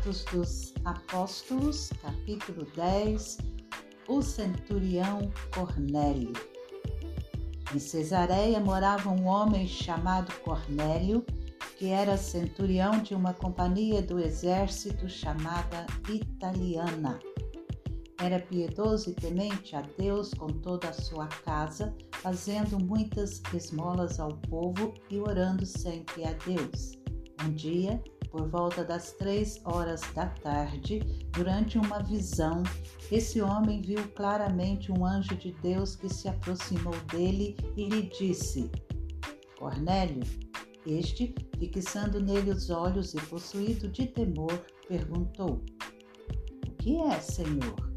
Atos dos Apóstolos, capítulo 10, o centurião Cornélio. Em Cesareia morava um homem chamado Cornélio, que era centurião de uma companhia do exército chamada Italiana. Era piedoso e temente a Deus com toda a sua casa, fazendo muitas esmolas ao povo e orando sempre a Deus. Um dia, por volta das três horas da tarde, durante uma visão, esse homem viu claramente um anjo de Deus que se aproximou dele e lhe disse: Cornélio. Este, fixando nele os olhos e possuído de temor, perguntou: O que é, Senhor?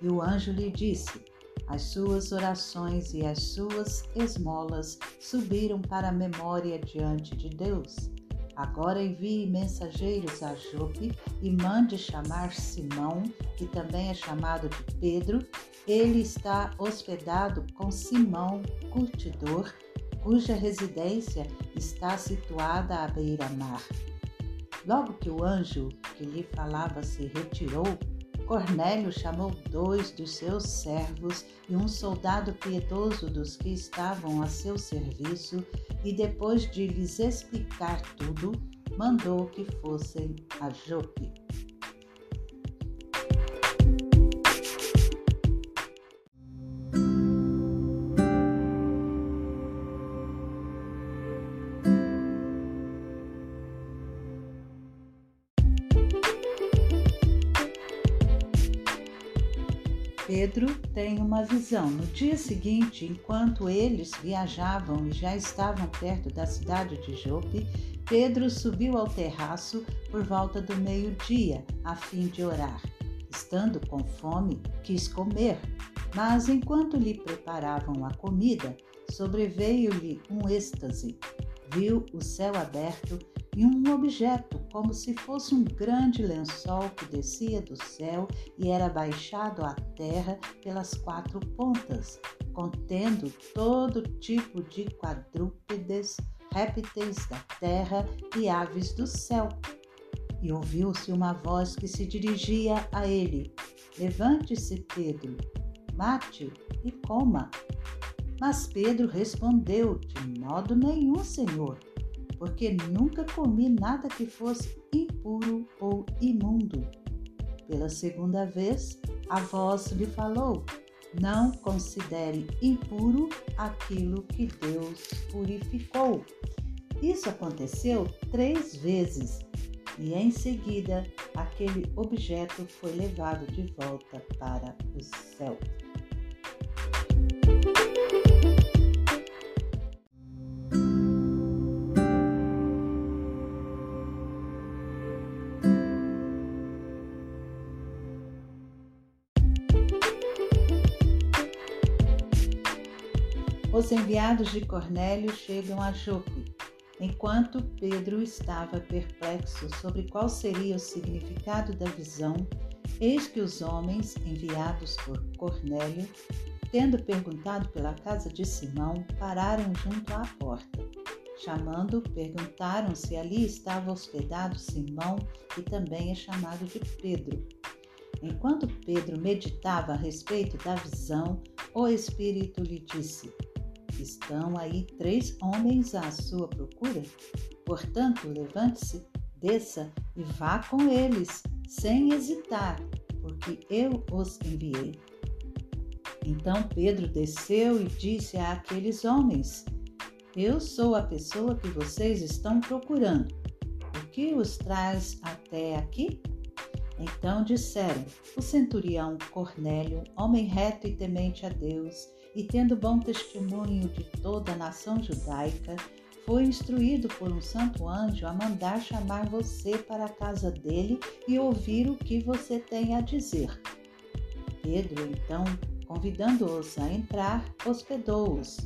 E o anjo lhe disse: As suas orações e as suas esmolas subiram para a memória diante de Deus. Agora envie mensageiros a Jope e mande chamar Simão, que também é chamado de Pedro. Ele está hospedado com Simão, curtidor, cuja residência está situada à beira-mar. Logo que o anjo que lhe falava se retirou, Cornélio chamou dois dos seus servos e um soldado piedoso dos que estavam a seu serviço, e depois de lhes explicar tudo, mandou que fossem a Jope. Pedro tem uma visão. No dia seguinte, enquanto eles viajavam e já estavam perto da cidade de Jope, Pedro subiu ao terraço por volta do meio-dia, a fim de orar. Estando com fome, quis comer, mas enquanto lhe preparavam a comida, sobreveio-lhe um êxtase. Viu o céu aberto e um objeto, como se fosse um grande lençol que descia do céu e era baixado à terra pelas quatro pontas, contendo todo tipo de quadrúpedes, répteis da terra e aves do céu. E ouviu-se uma voz que se dirigia a ele: Levante-se, Pedro, mate e coma. Mas Pedro respondeu: De modo nenhum, Senhor porque nunca comi nada que fosse impuro ou imundo. Pela segunda vez, a voz lhe falou: Não considere impuro aquilo que Deus purificou. Isso aconteceu três vezes e em seguida aquele objeto foi levado de volta para o céu. Os enviados de Cornélio chegam a Jope, enquanto Pedro estava perplexo sobre qual seria o significado da visão. Eis que os homens enviados por Cornélio, tendo perguntado pela casa de Simão, pararam junto à porta. Chamando, perguntaram se ali estava hospedado Simão, que também é chamado de Pedro. Enquanto Pedro meditava a respeito da visão, o Espírito lhe disse: Estão aí três homens à sua procura? Portanto, levante-se, desça e vá com eles, sem hesitar, porque eu os enviei. Então Pedro desceu e disse àqueles homens: Eu sou a pessoa que vocês estão procurando. O que os traz até aqui? Então disseram: O centurião Cornélio, homem reto e temente a Deus, e tendo bom testemunho de toda a nação judaica, foi instruído por um santo anjo a mandar chamar você para a casa dele e ouvir o que você tem a dizer. Pedro, então, convidando-os a entrar, hospedou-os.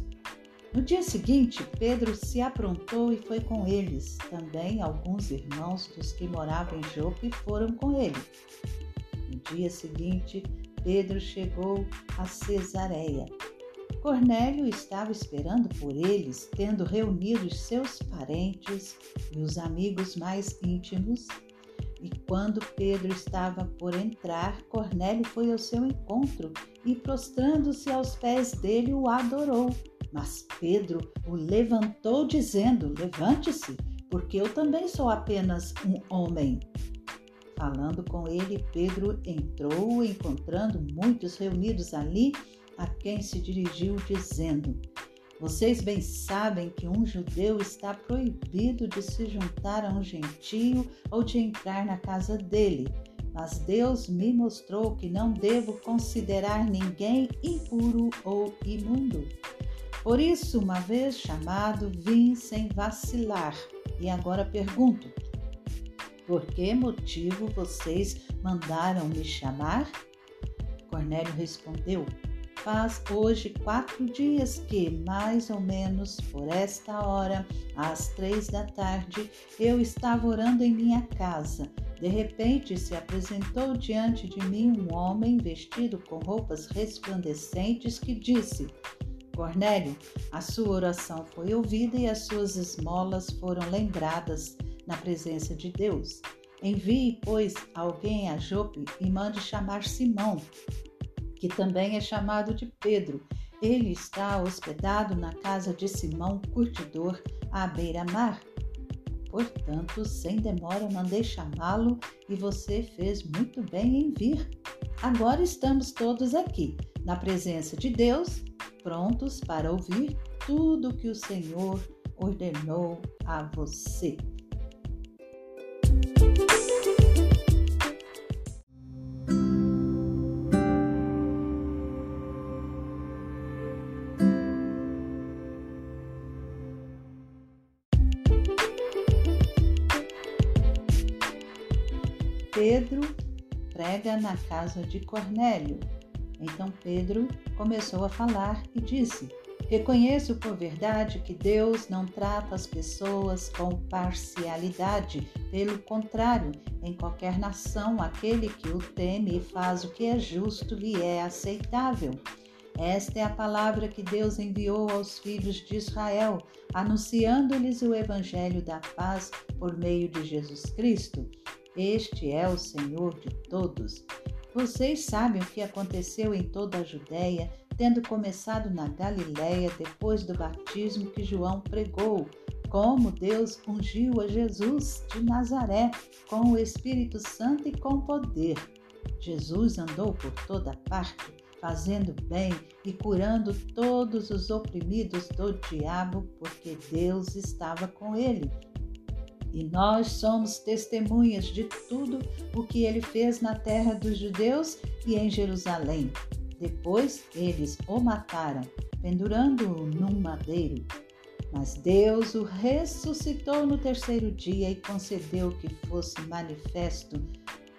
No dia seguinte, Pedro se aprontou e foi com eles. Também alguns irmãos dos que moravam em Jope foram com ele. No dia seguinte, Pedro chegou a Cesareia Cornélio estava esperando por eles, tendo reunido seus parentes e os amigos mais íntimos. E Quando Pedro estava por entrar, Cornélio foi ao seu encontro e, prostrando-se aos pés dele, o adorou. Mas Pedro o levantou, dizendo: Levante-se, porque eu também sou apenas um homem. Falando com ele, Pedro entrou, encontrando muitos reunidos ali, a quem se dirigiu, dizendo: Vocês bem sabem que um judeu está proibido de se juntar a um gentio ou de entrar na casa dele. Mas Deus me mostrou que não devo considerar ninguém impuro ou imundo. Por isso, uma vez chamado, vim sem vacilar. E agora pergunto: por que motivo vocês mandaram me chamar? Cornélio respondeu: Faz hoje quatro dias que, mais ou menos por esta hora, às três da tarde, eu estava orando em minha casa. De repente se apresentou diante de mim um homem vestido com roupas resplandecentes que disse: Cornélio, a sua oração foi ouvida e as suas esmolas foram lembradas na presença de Deus. Envie, pois, alguém a Jope e mande chamar Simão, que também é chamado de Pedro. Ele está hospedado na casa de Simão, curtidor, à beira-mar. Portanto, sem demora, mandei chamá-lo e você fez muito bem em vir. Agora estamos todos aqui, na presença de Deus prontos para ouvir tudo que o Senhor ordenou a você. Na casa de Cornélio. Então Pedro começou a falar e disse: Reconheço por verdade que Deus não trata as pessoas com parcialidade. Pelo contrário, em qualquer nação, aquele que o teme e faz o que é justo lhe é aceitável. Esta é a palavra que Deus enviou aos filhos de Israel, anunciando-lhes o evangelho da paz por meio de Jesus Cristo. Este é o Senhor de todos. Vocês sabem o que aconteceu em toda a Judéia, tendo começado na Galiléia depois do batismo que João pregou, como Deus ungiu a Jesus de Nazaré com o Espírito Santo e com poder. Jesus andou por toda parte, fazendo bem e curando todos os oprimidos do diabo, porque Deus estava com ele. E nós somos testemunhas de tudo o que ele fez na terra dos judeus e em Jerusalém. Depois eles o mataram, pendurando-o num madeiro. Mas Deus o ressuscitou no terceiro dia e concedeu que fosse manifesto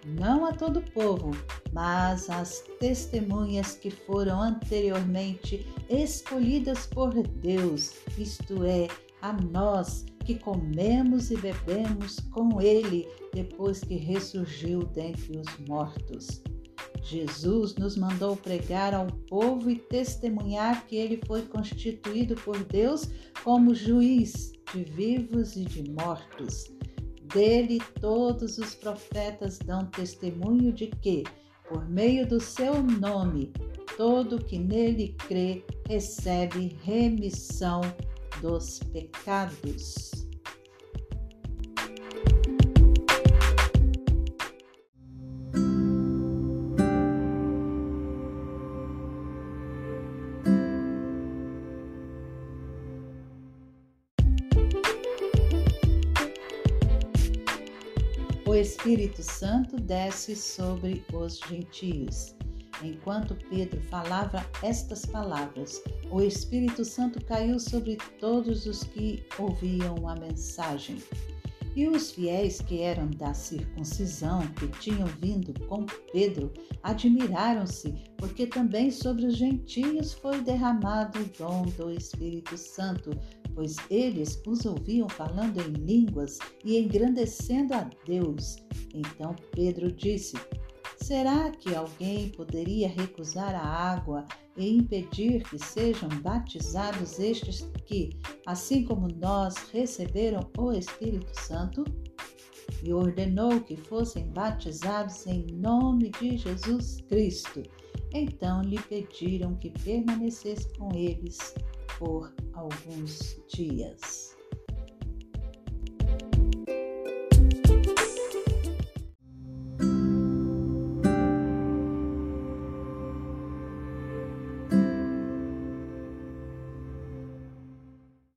não a todo o povo, mas às testemunhas que foram anteriormente escolhidas por Deus, isto é, a nós que comemos e bebemos com ele depois que ressurgiu dentre os mortos. Jesus nos mandou pregar ao povo e testemunhar que ele foi constituído por Deus como juiz de vivos e de mortos. Dele todos os profetas dão testemunho de que, por meio do seu nome, todo que nele crê recebe remissão dos pecados. O Espírito Santo desce sobre os gentios. Enquanto Pedro falava estas palavras, o Espírito Santo caiu sobre todos os que ouviam a mensagem. E os fiéis que eram da circuncisão, que tinham vindo com Pedro, admiraram-se, porque também sobre os gentios foi derramado o dom do Espírito Santo, pois eles os ouviam falando em línguas e engrandecendo a Deus. Então Pedro disse: Será que alguém poderia recusar a água e impedir que sejam batizados estes que, assim como nós, receberam o Espírito Santo? e ordenou que fossem batizados em nome de Jesus Cristo. Então lhe pediram que permanecesse com eles por alguns dias.